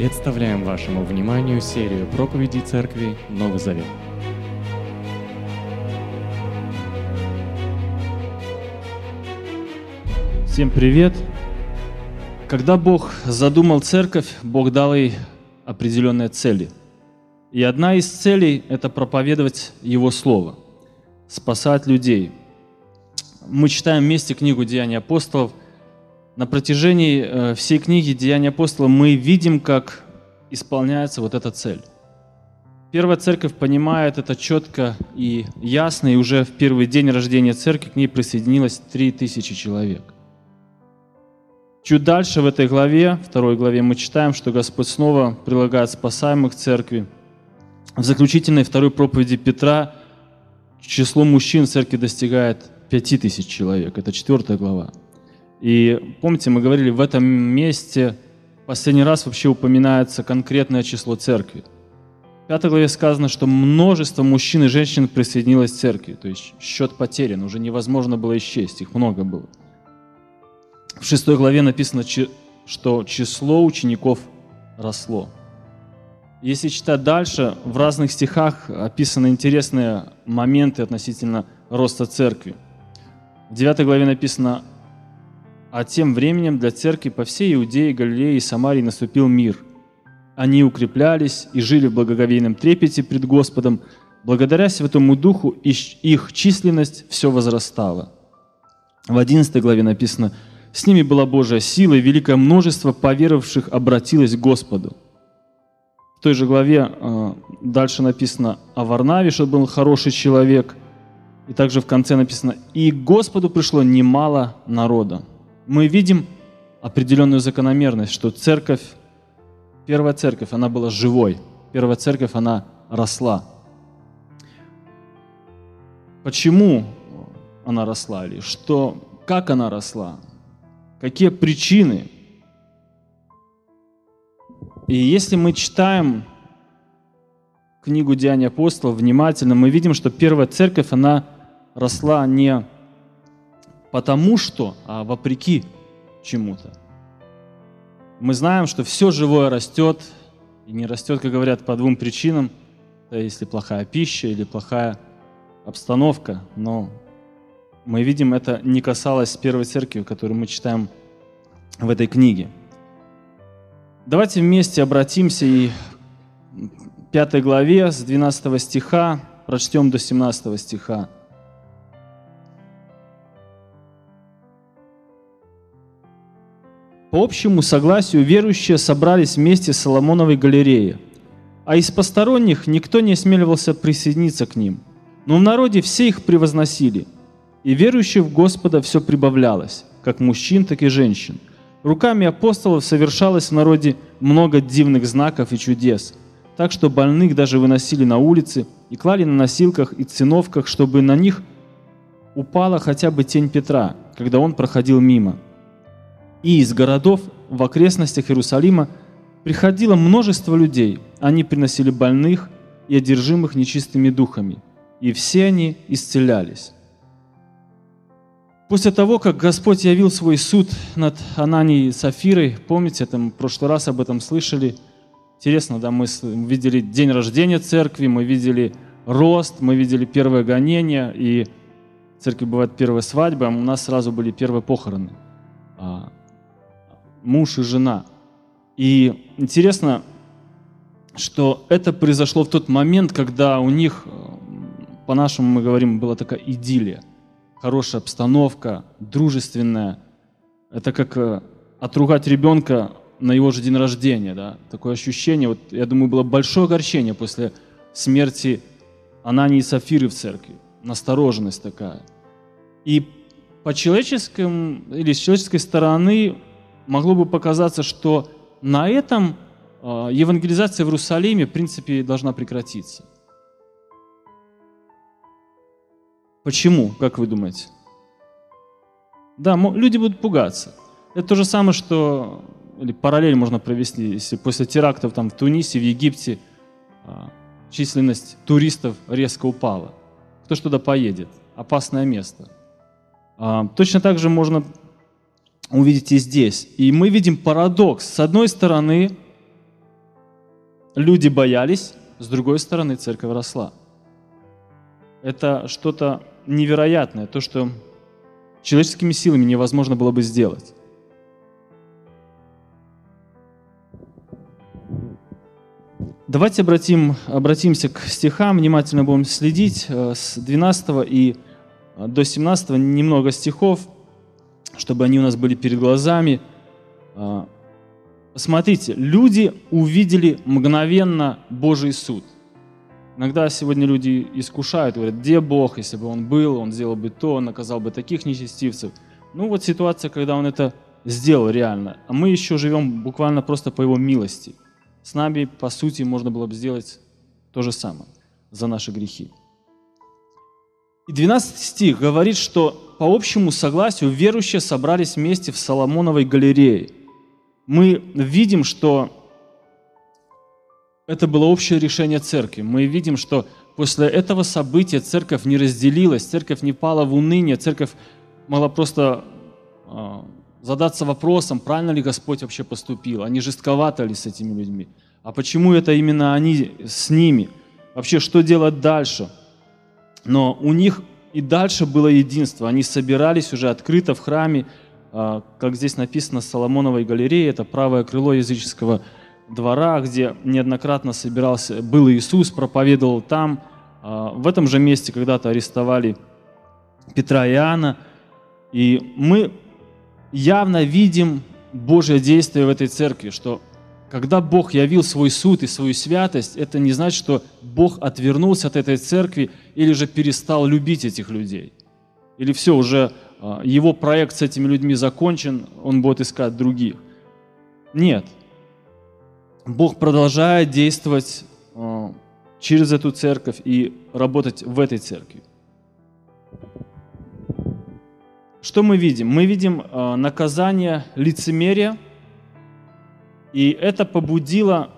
Представляем вашему вниманию серию проповедей Церкви Новый Завет. Всем привет! Когда Бог задумал церковь, Бог дал ей определенные цели. И одна из целей – это проповедовать Его Слово, спасать людей. Мы читаем вместе книгу «Деяния апостолов», на протяжении э, всей книги «Деяния апостола» мы видим, как исполняется вот эта цель. Первая церковь понимает это четко и ясно, и уже в первый день рождения церкви к ней присоединилось 3000 человек. Чуть дальше в этой главе, второй главе, мы читаем, что Господь снова прилагает спасаемых церкви. В заключительной второй проповеди Петра число мужчин в церкви достигает 5000 человек. Это четвертая глава. И помните, мы говорили, в этом месте последний раз вообще упоминается конкретное число церкви. В пятой главе сказано, что множество мужчин и женщин присоединилось к церкви. То есть счет потерян, уже невозможно было исчесть, их много было. В шестой главе написано, что число учеников росло. Если читать дальше, в разных стихах описаны интересные моменты относительно роста церкви. В девятой главе написано а тем временем для церкви по всей Иудее, Галилее и Самарии наступил мир. Они укреплялись и жили в благоговейном трепете пред Господом. Благодаря Святому Духу их численность все возрастала. В 11 главе написано, «С ними была Божья сила, и великое множество поверовавших обратилось к Господу». В той же главе э, дальше написано о Варнаве, что был хороший человек. И также в конце написано, «И Господу пришло немало народа» мы видим определенную закономерность, что церковь, первая церковь, она была живой, первая церковь, она росла. Почему она росла или что, как она росла, какие причины. И если мы читаем книгу Деяний апостолов внимательно, мы видим, что первая церковь, она росла не потому что, а вопреки чему-то. Мы знаем, что все живое растет, и не растет, как говорят, по двум причинам. Это если плохая пища или плохая обстановка. Но мы видим, это не касалось первой церкви, которую мы читаем в этой книге. Давайте вместе обратимся и в пятой главе с 12 стиха прочтем до 17 стиха. По общему согласию верующие собрались вместе с Соломоновой галереей, а из посторонних никто не осмеливался присоединиться к ним. Но в народе все их превозносили, и верующих в Господа все прибавлялось, как мужчин, так и женщин. Руками апостолов совершалось в народе много дивных знаков и чудес, так что больных даже выносили на улицы и клали на носилках и циновках, чтобы на них упала хотя бы тень Петра, когда он проходил мимо – и из городов в окрестностях Иерусалима приходило множество людей. Они приносили больных и одержимых нечистыми духами, и все они исцелялись. После того, как Господь явил свой суд над Ананией и Сафирой, помните, мы в прошлый раз об этом слышали, интересно, да, мы видели день рождения церкви, мы видели рост, мы видели первое гонение, и в церкви бывает первая свадьба, а у нас сразу были первые похороны. Муж и жена. И интересно, что это произошло в тот момент, когда у них, э, по-нашему мы говорим, была такая идиллия, хорошая обстановка, дружественная. Это как э, отругать ребенка на его же день рождения, да, такое ощущение, вот, я думаю, было большое огорчение после смерти Анании и Сафиры в церкви, настороженность такая. И по человеческому или с человеческой стороны могло бы показаться, что на этом а, евангелизация в Иерусалиме, в принципе, должна прекратиться. Почему, как вы думаете? Да, люди будут пугаться. Это то же самое, что или параллель можно провести, если после терактов там в Тунисе, в Египте а, численность туристов резко упала. Кто ж туда поедет? Опасное место. А, точно так же можно увидите здесь. И мы видим парадокс. С одной стороны, люди боялись, с другой стороны церковь росла. Это что-то невероятное, то, что человеческими силами невозможно было бы сделать. Давайте обратим, обратимся к стихам, внимательно будем следить э, с 12 и э, до 17 немного стихов, чтобы они у нас были перед глазами. Э, Смотрите, люди увидели мгновенно Божий суд. Иногда сегодня люди искушают, говорят, где Бог, если бы Он был, Он сделал бы то, Он наказал бы таких нечестивцев. Ну вот ситуация, когда Он это сделал реально, а мы еще живем буквально просто по Его милости. С нами, по сути, можно было бы сделать то же самое за наши грехи. И 12 стих говорит, что по общему согласию верующие собрались вместе в Соломоновой галерее. Мы видим, что это было общее решение церкви. Мы видим, что после этого события церковь не разделилась, церковь не пала в уныние, церковь могла просто а, задаться вопросом, правильно ли Господь вообще поступил, они жестковато ли с этими людьми, а почему это именно они с ними, вообще что делать дальше. Но у них и дальше было единство, они собирались уже открыто в храме, а, как здесь написано, Соломоновой галереи, это правое крыло языческого двора, где неоднократно собирался, был Иисус, проповедовал там. А, в этом же месте когда-то арестовали Петра и Иоанна. И мы явно видим Божье действие в этой церкви, что когда Бог явил свой суд и свою святость, это не значит, что Бог отвернулся от этой церкви или же перестал любить этих людей. Или все, уже а, его проект с этими людьми закончен, он будет искать других. Нет. Бог продолжает действовать а, через эту церковь и работать в этой церкви. Что мы видим? Мы видим э, наказание лицемерия, и это побудило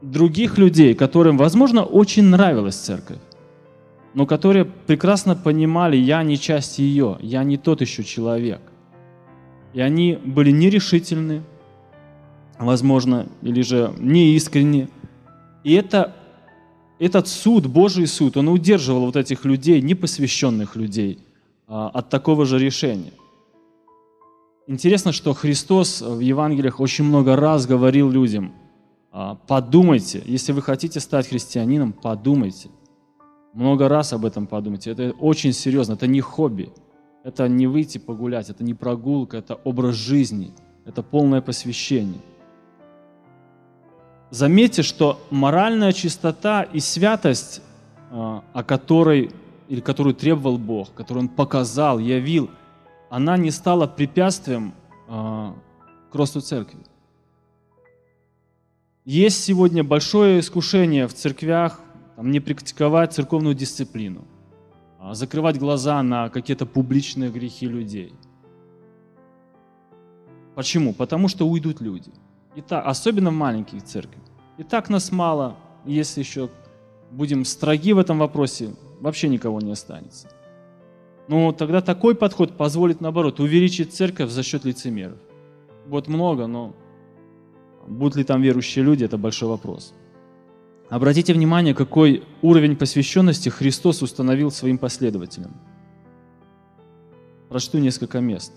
других людей, которым, возможно, очень нравилась церковь, но которые прекрасно понимали, я не часть ее, я не тот еще человек. И они были нерешительны, возможно, или же неискренни. И это, этот суд, Божий суд, он удерживал вот этих людей, непосвященных людей – а, от такого же решения. Интересно, что Христос в Евангелиях очень много раз говорил людям, а, подумайте, если вы хотите стать христианином, подумайте. Много раз об этом подумайте. Это очень серьезно, это не хобби, это не выйти погулять, это не прогулка, это образ жизни, это полное посвящение. Заметьте, что моральная чистота и святость, а, о которой или которую требовал Бог, которую Он показал, явил, она не стала препятствием э, к росту церкви. Есть сегодня большое искушение в церквях там, не практиковать церковную дисциплину, а закрывать глаза на какие-то публичные грехи людей. Почему? Потому что уйдут люди. И так, особенно в маленьких церквях. И так нас мало, если еще будем строги в этом вопросе, вообще никого не останется. Но тогда такой подход позволит, наоборот, увеличить церковь за счет лицемеров. Вот много, но будут ли там верующие люди, это большой вопрос. Обратите внимание, какой уровень посвященности Христос установил своим последователям. Прочту несколько мест.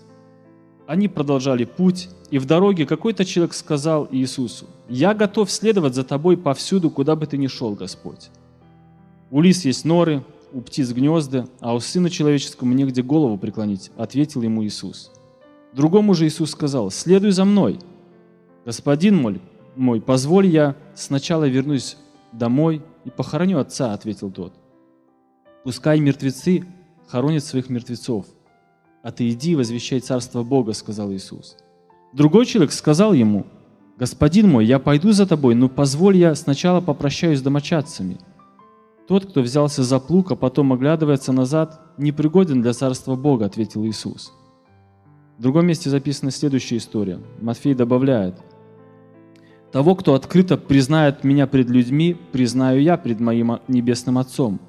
Они продолжали путь, и в дороге какой-то человек сказал Иисусу, «Я готов следовать за тобой повсюду, куда бы ты ни шел, Господь». У лис есть норы, у птиц гнезда, а у Сына Человеческому негде голову преклонить», — ответил ему Иисус. Другому же Иисус сказал, «Следуй за мной». «Господин мой, мой, позволь я сначала вернусь домой и похороню отца», — ответил тот. «Пускай мертвецы хоронят своих мертвецов, а ты иди возвещай царство Бога», — сказал Иисус. Другой человек сказал ему, «Господин мой, я пойду за тобой, но позволь я сначала попрощаюсь с домочадцами». Тот, кто взялся за плуг, а потом оглядывается назад, непригоден для Царства Бога, ответил Иисус. В другом месте записана следующая история. Матфей добавляет, «Того, кто открыто признает меня пред людьми, признаю я пред моим небесным Отцом.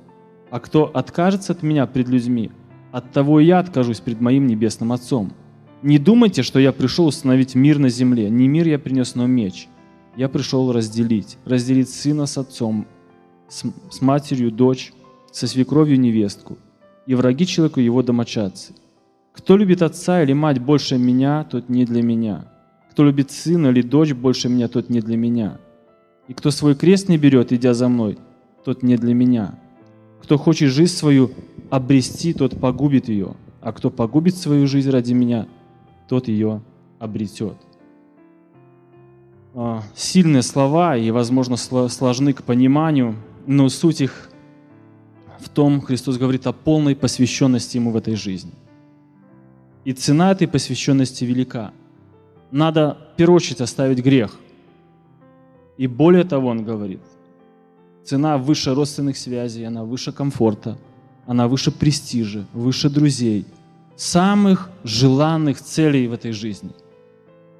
А кто откажется от меня пред людьми, от того и я откажусь пред моим небесным Отцом. Не думайте, что я пришел установить мир на земле. Не мир я принес, но меч. я пришел разделить. Разделить сына с отцом, с, с матерью дочь, со свекровью невестку, и враги человеку его домочадцы. Кто любит отца или мать больше меня, тот не для меня. Кто любит сына или дочь больше меня, тот не для меня. И кто свой крест не берет, идя за мной, тот не для меня. Кто хочет жизнь свою обрести, тот погубит ее, а кто погубит свою жизнь ради меня, тот ее обретет. А, сильные слова и, возможно, сложны к пониманию, но суть их в том, Христос говорит о полной посвященности Ему в этой жизни. И цена этой посвященности велика. Надо, в первую очередь, оставить грех. И более того, Он говорит, цена выше родственных связей, она выше комфорта, она выше престижа, выше друзей, самых желанных целей в этой жизни.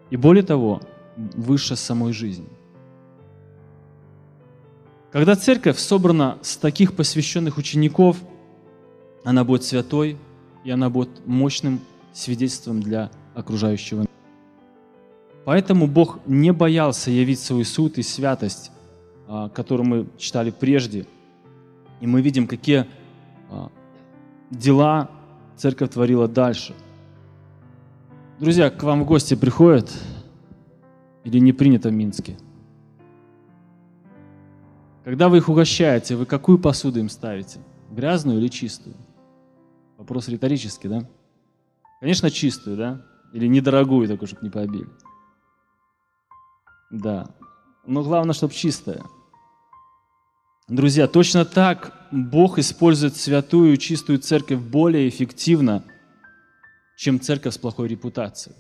И более того, выше самой жизни. Когда церковь собрана с таких посвященных учеников, она будет святой, и она будет мощным свидетельством для окружающего. Поэтому Бог не боялся явить свой суд и святость, а, которую мы читали прежде. И мы видим, какие а, дела церковь творила дальше. Друзья, к вам в гости приходят или не принято в Минске? Когда вы их угощаете, вы какую посуду им ставите? Грязную или чистую? Вопрос риторический, да? Конечно, чистую, да? Или недорогую, такую, чтобы не побили. Да. Но главное, чтобы чистая. Друзья, точно так Бог использует святую, чистую церковь более эффективно, чем церковь с плохой репутацией.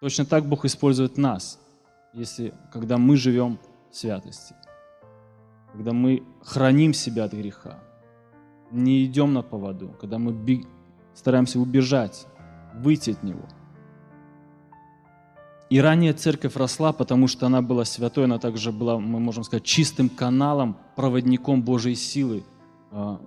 Точно так Бог использует нас, если, когда мы живем святости, когда мы храним себя от греха, не идем на поводу, когда мы бег... стараемся убежать, выйти от него. И ранее церковь росла, потому что она была святой, она также была, мы можем сказать, чистым каналом, проводником Божьей силы, а,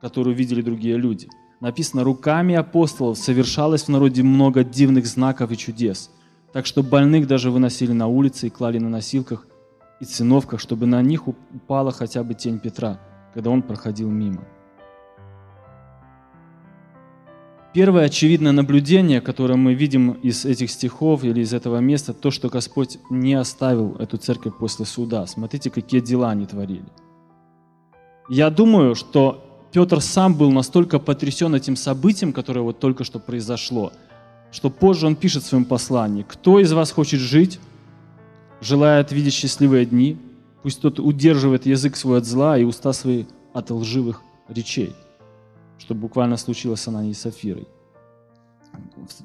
которую видели другие люди – написано, руками апостолов совершалось в народе много дивных знаков и чудес, так что больных даже выносили на улицы и клали на носилках и циновках, чтобы на них упала хотя бы тень Петра, когда он проходил мимо. Первое очевидное наблюдение, которое мы видим из этих стихов или из этого места, то, что Господь не оставил эту церковь после суда. Смотрите, какие дела они творили. Я думаю, что Петр сам был настолько потрясен этим событием, которое вот только что произошло, что позже он пишет в своем послании, «Кто из вас хочет жить, желает видеть счастливые дни, пусть тот удерживает язык свой от зла и уста свои от лживых речей», что буквально случилось с Ананией и Сафирой.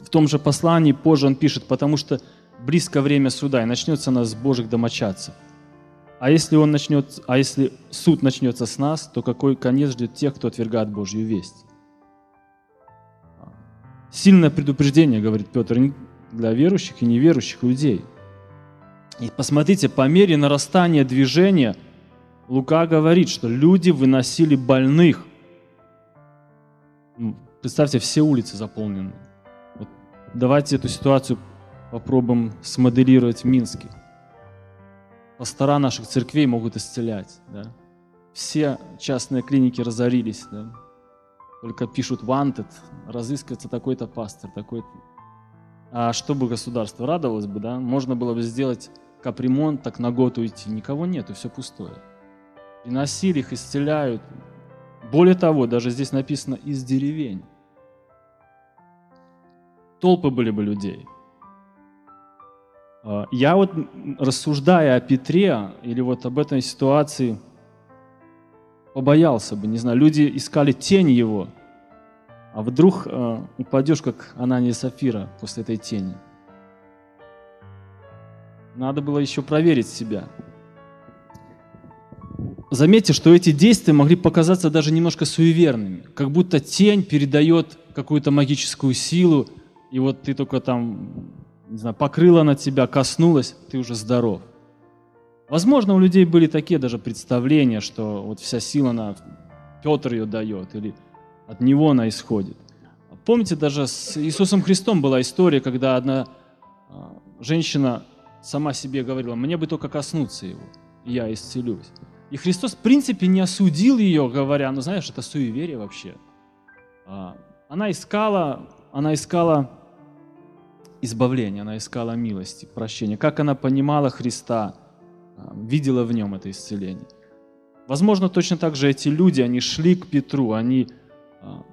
В том же послании позже он пишет, «Потому что близко время суда, и начнется она с Божьих домочадцев». А если, он начнет, а если суд начнется с нас, то какой конец ждет тех, кто отвергает Божью весть? Сильное предупреждение, говорит Петр, для верующих и неверующих людей. И посмотрите, по мере нарастания движения Лука говорит, что люди выносили больных. Ну, представьте, все улицы заполнены. Вот давайте эту ситуацию попробуем смоделировать в Минске пастора наших церквей могут исцелять. Да? Все частные клиники разорились. Да? Только пишут wanted, разыскивается такой-то пастор, такой-то. А чтобы государство радовалось бы, да, можно было бы сделать капремонт, так на год уйти. Никого нету, все пустое. И носили их, исцеляют. Более того, даже здесь написано из деревень. Толпы были бы людей. А, я вот, рассуждая о Петре или вот об этой ситуации, побоялся бы, не знаю, люди искали тень его, а вдруг э, упадешь, как Анания и Сафира после этой тени. Надо было еще проверить себя. Заметьте, что эти действия могли показаться даже немножко суеверными, как будто тень передает какую-то магическую силу, и вот ты только там не знаю, покрыла на тебя, коснулась, ты уже здоров. Возможно, у людей были такие даже представления, что вот вся сила на Петр ее дает, или от него она исходит. Помните, даже с Иисусом Христом была история, когда одна а, женщина сама себе говорила, мне бы только коснуться его, я исцелюсь. И Христос, в принципе, не осудил ее, говоря, ну знаешь, это суеверие вообще. А, она искала, она искала избавления, она искала милости, прощения. Как она понимала Христа, а, видела в нем это исцеление. Возможно, точно так же эти люди, они шли к Петру, они а,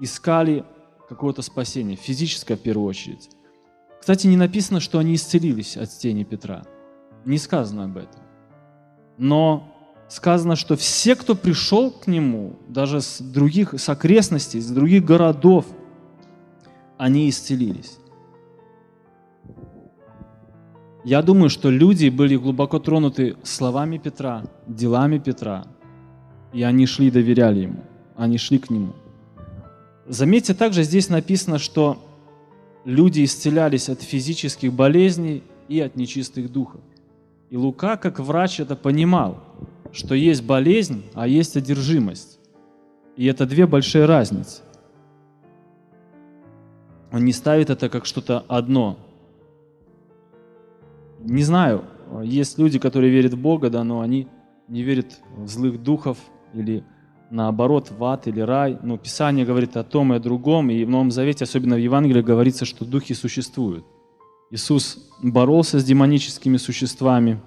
искали какого-то спасения, физическое в первую очередь. Кстати, не написано, что они исцелились от тени Петра. Не сказано об этом. Но сказано, что все, кто пришел к нему, даже с других, с окрестностей, с других городов, они исцелились. Я думаю, что люди были глубоко тронуты словами Петра, делами Петра, и они шли и доверяли ему, они шли к нему. Заметьте, также здесь написано, что люди исцелялись от физических болезней и от нечистых духов. И Лука, как врач, это понимал, что есть болезнь, а есть одержимость. И это две большие разницы. Он не ставит это как что-то одно. Не знаю, есть люди, которые верят в Бога, да, но они не верят в злых духов или наоборот в ад или рай. Но Писание говорит о том и о другом, и в Новом Завете, особенно в Евангелии, говорится, что духи существуют. Иисус боролся с демоническими существами.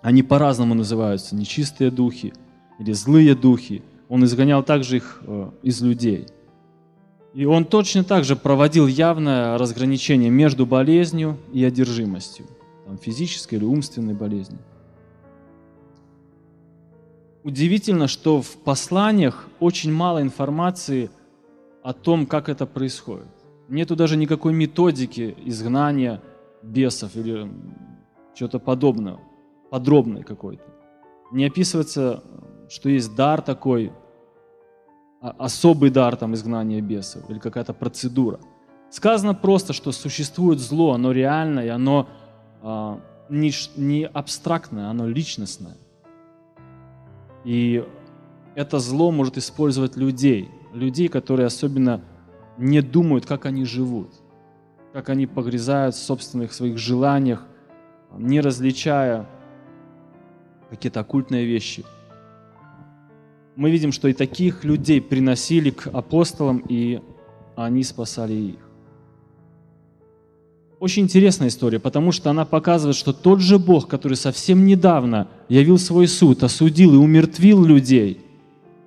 Они по-разному называются, нечистые духи или злые духи. Он изгонял также их э, из людей. И он точно так же проводил явное разграничение между болезнью и одержимостью, там, физической или умственной болезнью. Удивительно, что в посланиях очень мало информации о том, как это происходит. Нету даже никакой методики изгнания бесов или чего-то подобного, подробной какой-то. Не описывается, что есть дар такой, а, особый дар там изгнания бесов или какая-то процедура. Сказано просто, что существует зло, оно реальное, оно а, не, не абстрактное, оно личностное. И это зло может использовать людей, людей, которые особенно не думают, как они живут, как они погрязают в собственных своих желаниях, не различая какие-то оккультные вещи. Мы видим, что и таких людей приносили к апостолам, и они спасали их. Очень интересная история, потому что она показывает, что тот же Бог, который совсем недавно явил свой суд, осудил и умертвил людей,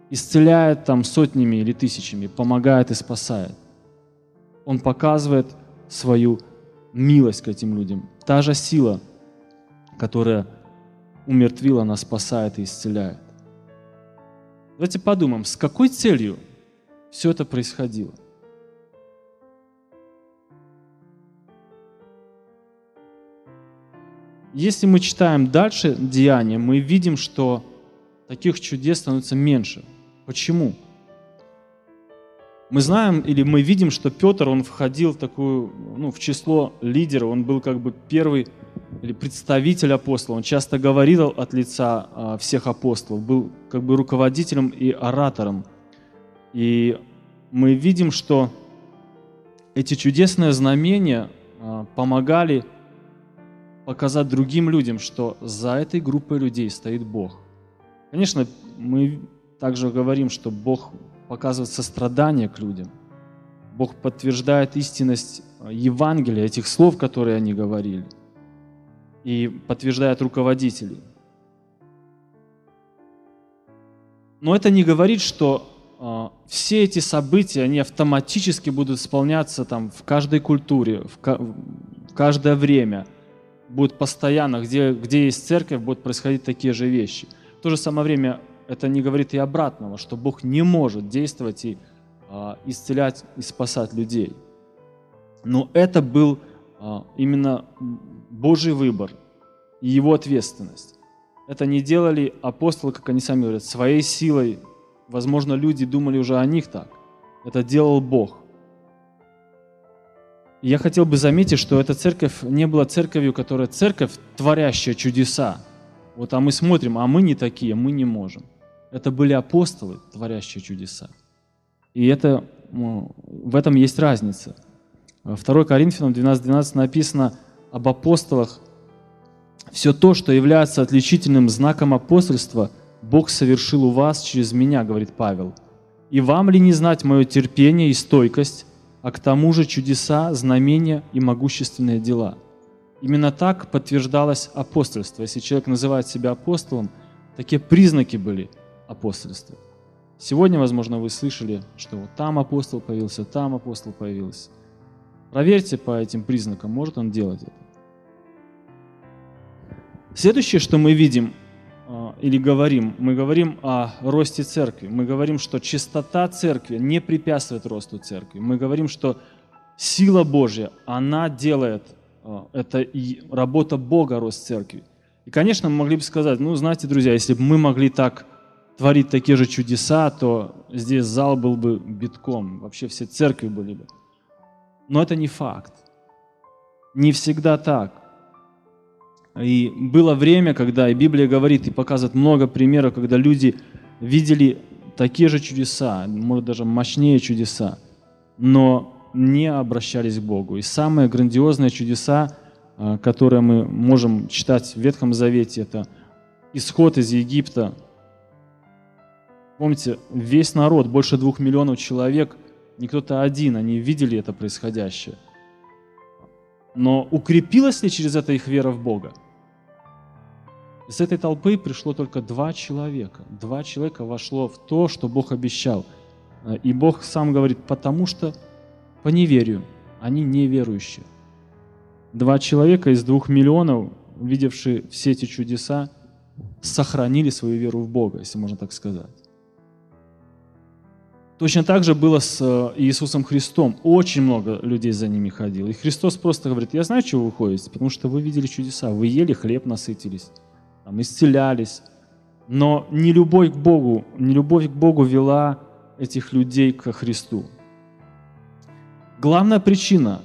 исцеляет там сотнями или тысячами, помогает и спасает. Он показывает свою милость к этим людям. Та же сила, которая умертвила, она спасает и исцеляет. Давайте подумаем, с какой целью все это происходило? Если мы читаем дальше Деяния, мы видим, что таких чудес становится меньше. Почему? Мы знаем или мы видим, что Петр, он входил в такую, ну, в число лидеров, он был как бы первый или представитель апостола, он часто говорил от лица а, всех апостолов, был как бы руководителем и оратором. И мы видим, что эти чудесные знамения а, помогали показать другим людям, что за этой группой людей стоит Бог. Конечно, мы также говорим, что Бог показывает сострадание к людям. Бог подтверждает истинность э, Евангелия, этих слов, которые они говорили, и подтверждает руководителей. Но это не говорит, что э, все эти события, они автоматически будут исполняться там, в каждой культуре, в, в каждое время – будет постоянно, где, где есть церковь, будут происходить такие же вещи. В то же самое время это не говорит и обратного, что Бог не может действовать и а, исцелять и спасать людей. Но это был а, именно Божий выбор и его ответственность. Это не делали апостолы, как они сами говорят, своей силой. Возможно, люди думали уже о них так. Это делал Бог. Я хотел бы заметить, что эта церковь не была церковью, которая церковь, творящая чудеса. Вот а мы смотрим, а мы не такие, мы не можем. Это были апостолы, творящие чудеса. И это, ну, в этом есть разница. 2 Коринфянам 12.12 написано об апостолах, Все то, что является отличительным знаком апостольства, Бог совершил у вас через меня, говорит Павел. И вам ли не знать мое терпение и стойкость, а к тому же чудеса, знамения и могущественные дела? Именно так подтверждалось апостольство. Если человек называет себя апостолом, такие признаки были апостольства. Сегодня, возможно, вы слышали, что вот там апостол появился, там апостол появился. Проверьте по этим признакам, может он делать это. Следующее, что мы видим или говорим, мы говорим о росте церкви. Мы говорим, что чистота церкви не препятствует росту церкви. Мы говорим, что сила Божья, она делает, а, это работа Бога рост церкви. И, конечно, мы могли бы сказать, ну, знаете, друзья, если бы мы могли так творить такие же чудеса, то здесь зал был бы битком, вообще все церкви были бы. Но это не факт. Не всегда так. И было время, когда и Библия говорит и показывает много примеров, когда люди видели такие же чудеса, может даже мощнее чудеса, но не обращались к Богу. И самые грандиозные чудеса, а, которые мы можем читать в Ветхом Завете, это исход из Египта. Помните, весь народ, больше двух миллионов человек, не кто-то один, они видели это происходящее. Но укрепилась ли через это их вера в Бога? Из этой толпы пришло только два человека. Два человека вошло в то, что Бог обещал. И Бог сам говорит, потому что по неверию они неверующие. Два человека из двух миллионов, видевшие все эти чудеса, сохранили свою веру в Бога, если можно так сказать. Точно так же было с э, Иисусом Христом. Очень много людей за ними ходило. И Христос просто говорит, я знаю, чего вы ходите, потому что вы видели чудеса, вы ели хлеб, насытились там, исцелялись. Но не любовь к Богу, не любовь к Богу вела этих людей к Христу. Главная причина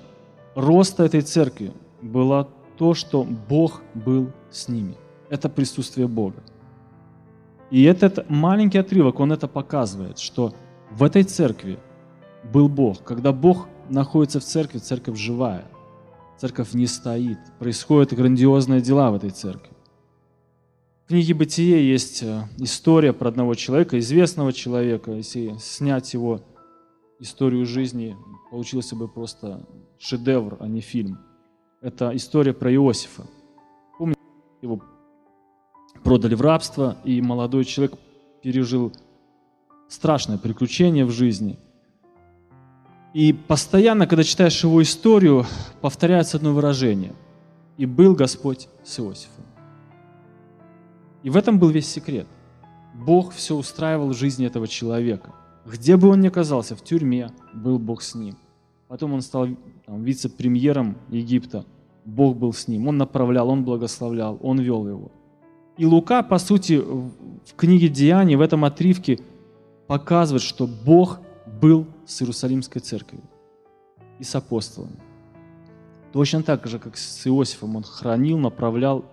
роста этой церкви была то, что Бог был с ними. Это присутствие Бога. И этот маленький отрывок, он это показывает, что в этой церкви был Бог. Когда Бог находится в церкви, церковь живая. Церковь не стоит. Происходят грандиозные дела в этой церкви. Книге «Бытие» есть э, история про одного человека, известного человека. Если снять его историю жизни, получился бы просто шедевр, а не фильм. Это история про Иосифа. Помните, его продали в рабство, и молодой человек пережил страшное приключение в жизни. И постоянно, когда читаешь его историю, повторяется одно выражение. «И был Господь с Иосифом». И в этом был весь секрет. Бог все устраивал в жизни этого человека. Где бы он ни оказался, в тюрьме, был Бог с ним. Потом он стал вице-премьером Египта. Бог был с ним. Он направлял, он благословлял, он вел его. И Лука, по сути, в книге Деяний, в этом отрывке показывает, что Бог был с Иерусалимской церковью и с апостолами. Точно так же, как с Иосифом он хранил, направлял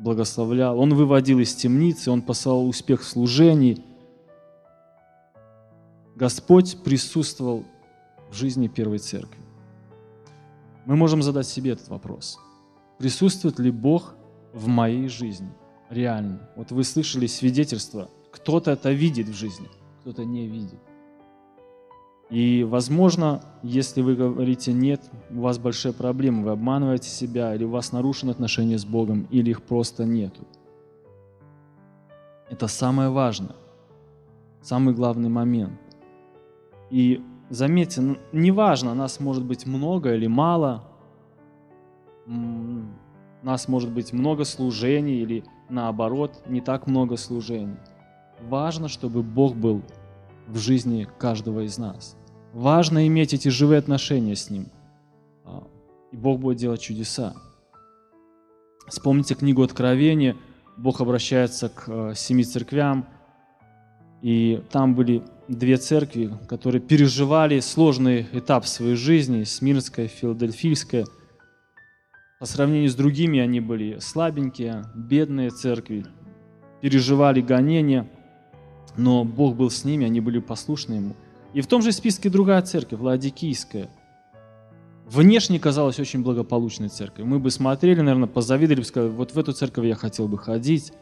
благословлял, он выводил из темницы, он посылал успех в служении. Господь присутствовал в жизни Первой Церкви. Мы можем задать себе этот вопрос. Присутствует ли Бог в моей жизни? Реально. Вот вы слышали свидетельство. Кто-то это видит в жизни, кто-то не видит. И, возможно, если вы говорите «нет», у вас большие проблемы, вы обманываете себя, или у вас нарушены отношения с Богом, или их просто нету. Это самое важное, самый главный момент. И заметьте, неважно, нас может быть много или мало, нас может быть много служений или наоборот, не так много служений. Важно, чтобы Бог был в жизни каждого из нас. Важно иметь эти живые отношения с Ним. А, и Бог будет делать чудеса. Вспомните книгу Откровения. Бог обращается к э, семи церквям. И там были две церкви, которые переживали сложный этап своей жизни. Смирская, Филадельфийская. По сравнению с другими они были слабенькие, бедные церкви. Переживали гонения. Но Бог был с ними, они были послушны Ему. И в том же списке другая церковь, Ладикийская. внешне казалась очень благополучной церковью. Мы бы смотрели, наверное, позавидовали, сказали, вот в эту церковь я хотел бы ходить.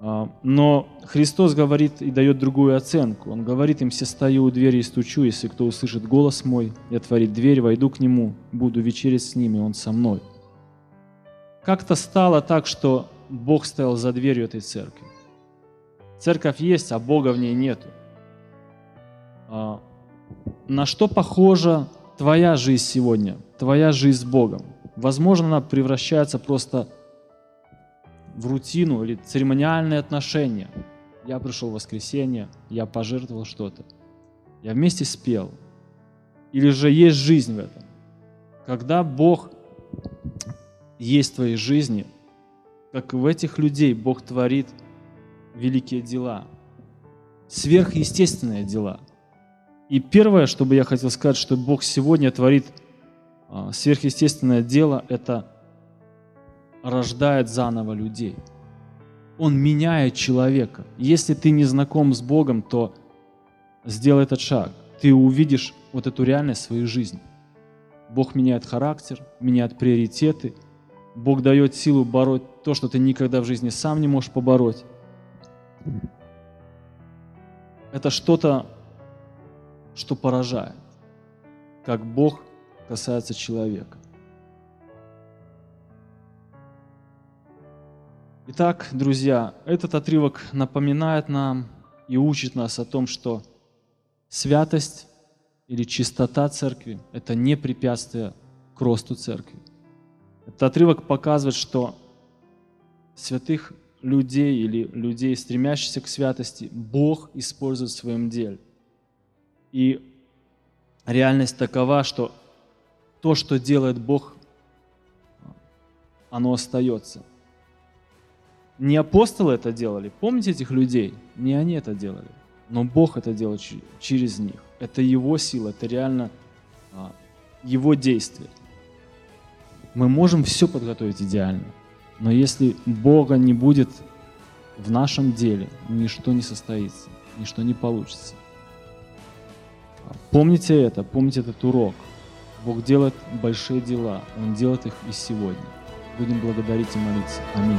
А, но Христос говорит и дает другую оценку. Он говорит им, все стою у двери и стучу, если кто услышит голос мой и отворит дверь, войду к нему, буду вечерить с ними, он со мной. Как-то стало так, что Бог стоял за дверью этой церкви. Церковь есть, а Бога в ней нету. А, на что похожа твоя жизнь сегодня, твоя жизнь с Богом? Возможно, она превращается просто в рутину или церемониальные отношения. Я пришел в воскресенье, я пожертвовал что-то. Я вместе спел. Или же есть жизнь в этом. Когда Бог есть в твоей жизни, как в этих людей Бог творит великие дела, сверхъестественные дела. И первое, что бы я хотел сказать, что Бог сегодня творит а, сверхъестественное дело, это рождает заново людей. Он меняет человека. Если ты не знаком с Богом, то сделай этот шаг. Ты увидишь вот эту реальность своей жизни. Бог меняет характер, меняет приоритеты. Бог дает силу бороть то, что ты никогда в жизни сам не можешь побороть. Это что-то, что поражает, как Бог касается человека. Итак, друзья, этот отрывок напоминает нам и учит нас о том, что святость или чистота церкви – это не препятствие к росту церкви. Этот отрывок показывает, что святых людей или людей, стремящихся к святости, Бог использует в своем деле. И реальность такова, что то, что делает Бог, оно остается – не апостолы это делали. Помните этих людей? Не они это делали. Но Бог это делал через них. Это Его сила, это реально а, Его действие. Мы можем все подготовить идеально, но если Бога не будет в нашем деле, ничто не состоится, ничто не получится. Помните это, помните этот урок. Бог делает большие дела, Он делает их и сегодня. Будем благодарить и молиться. Аминь.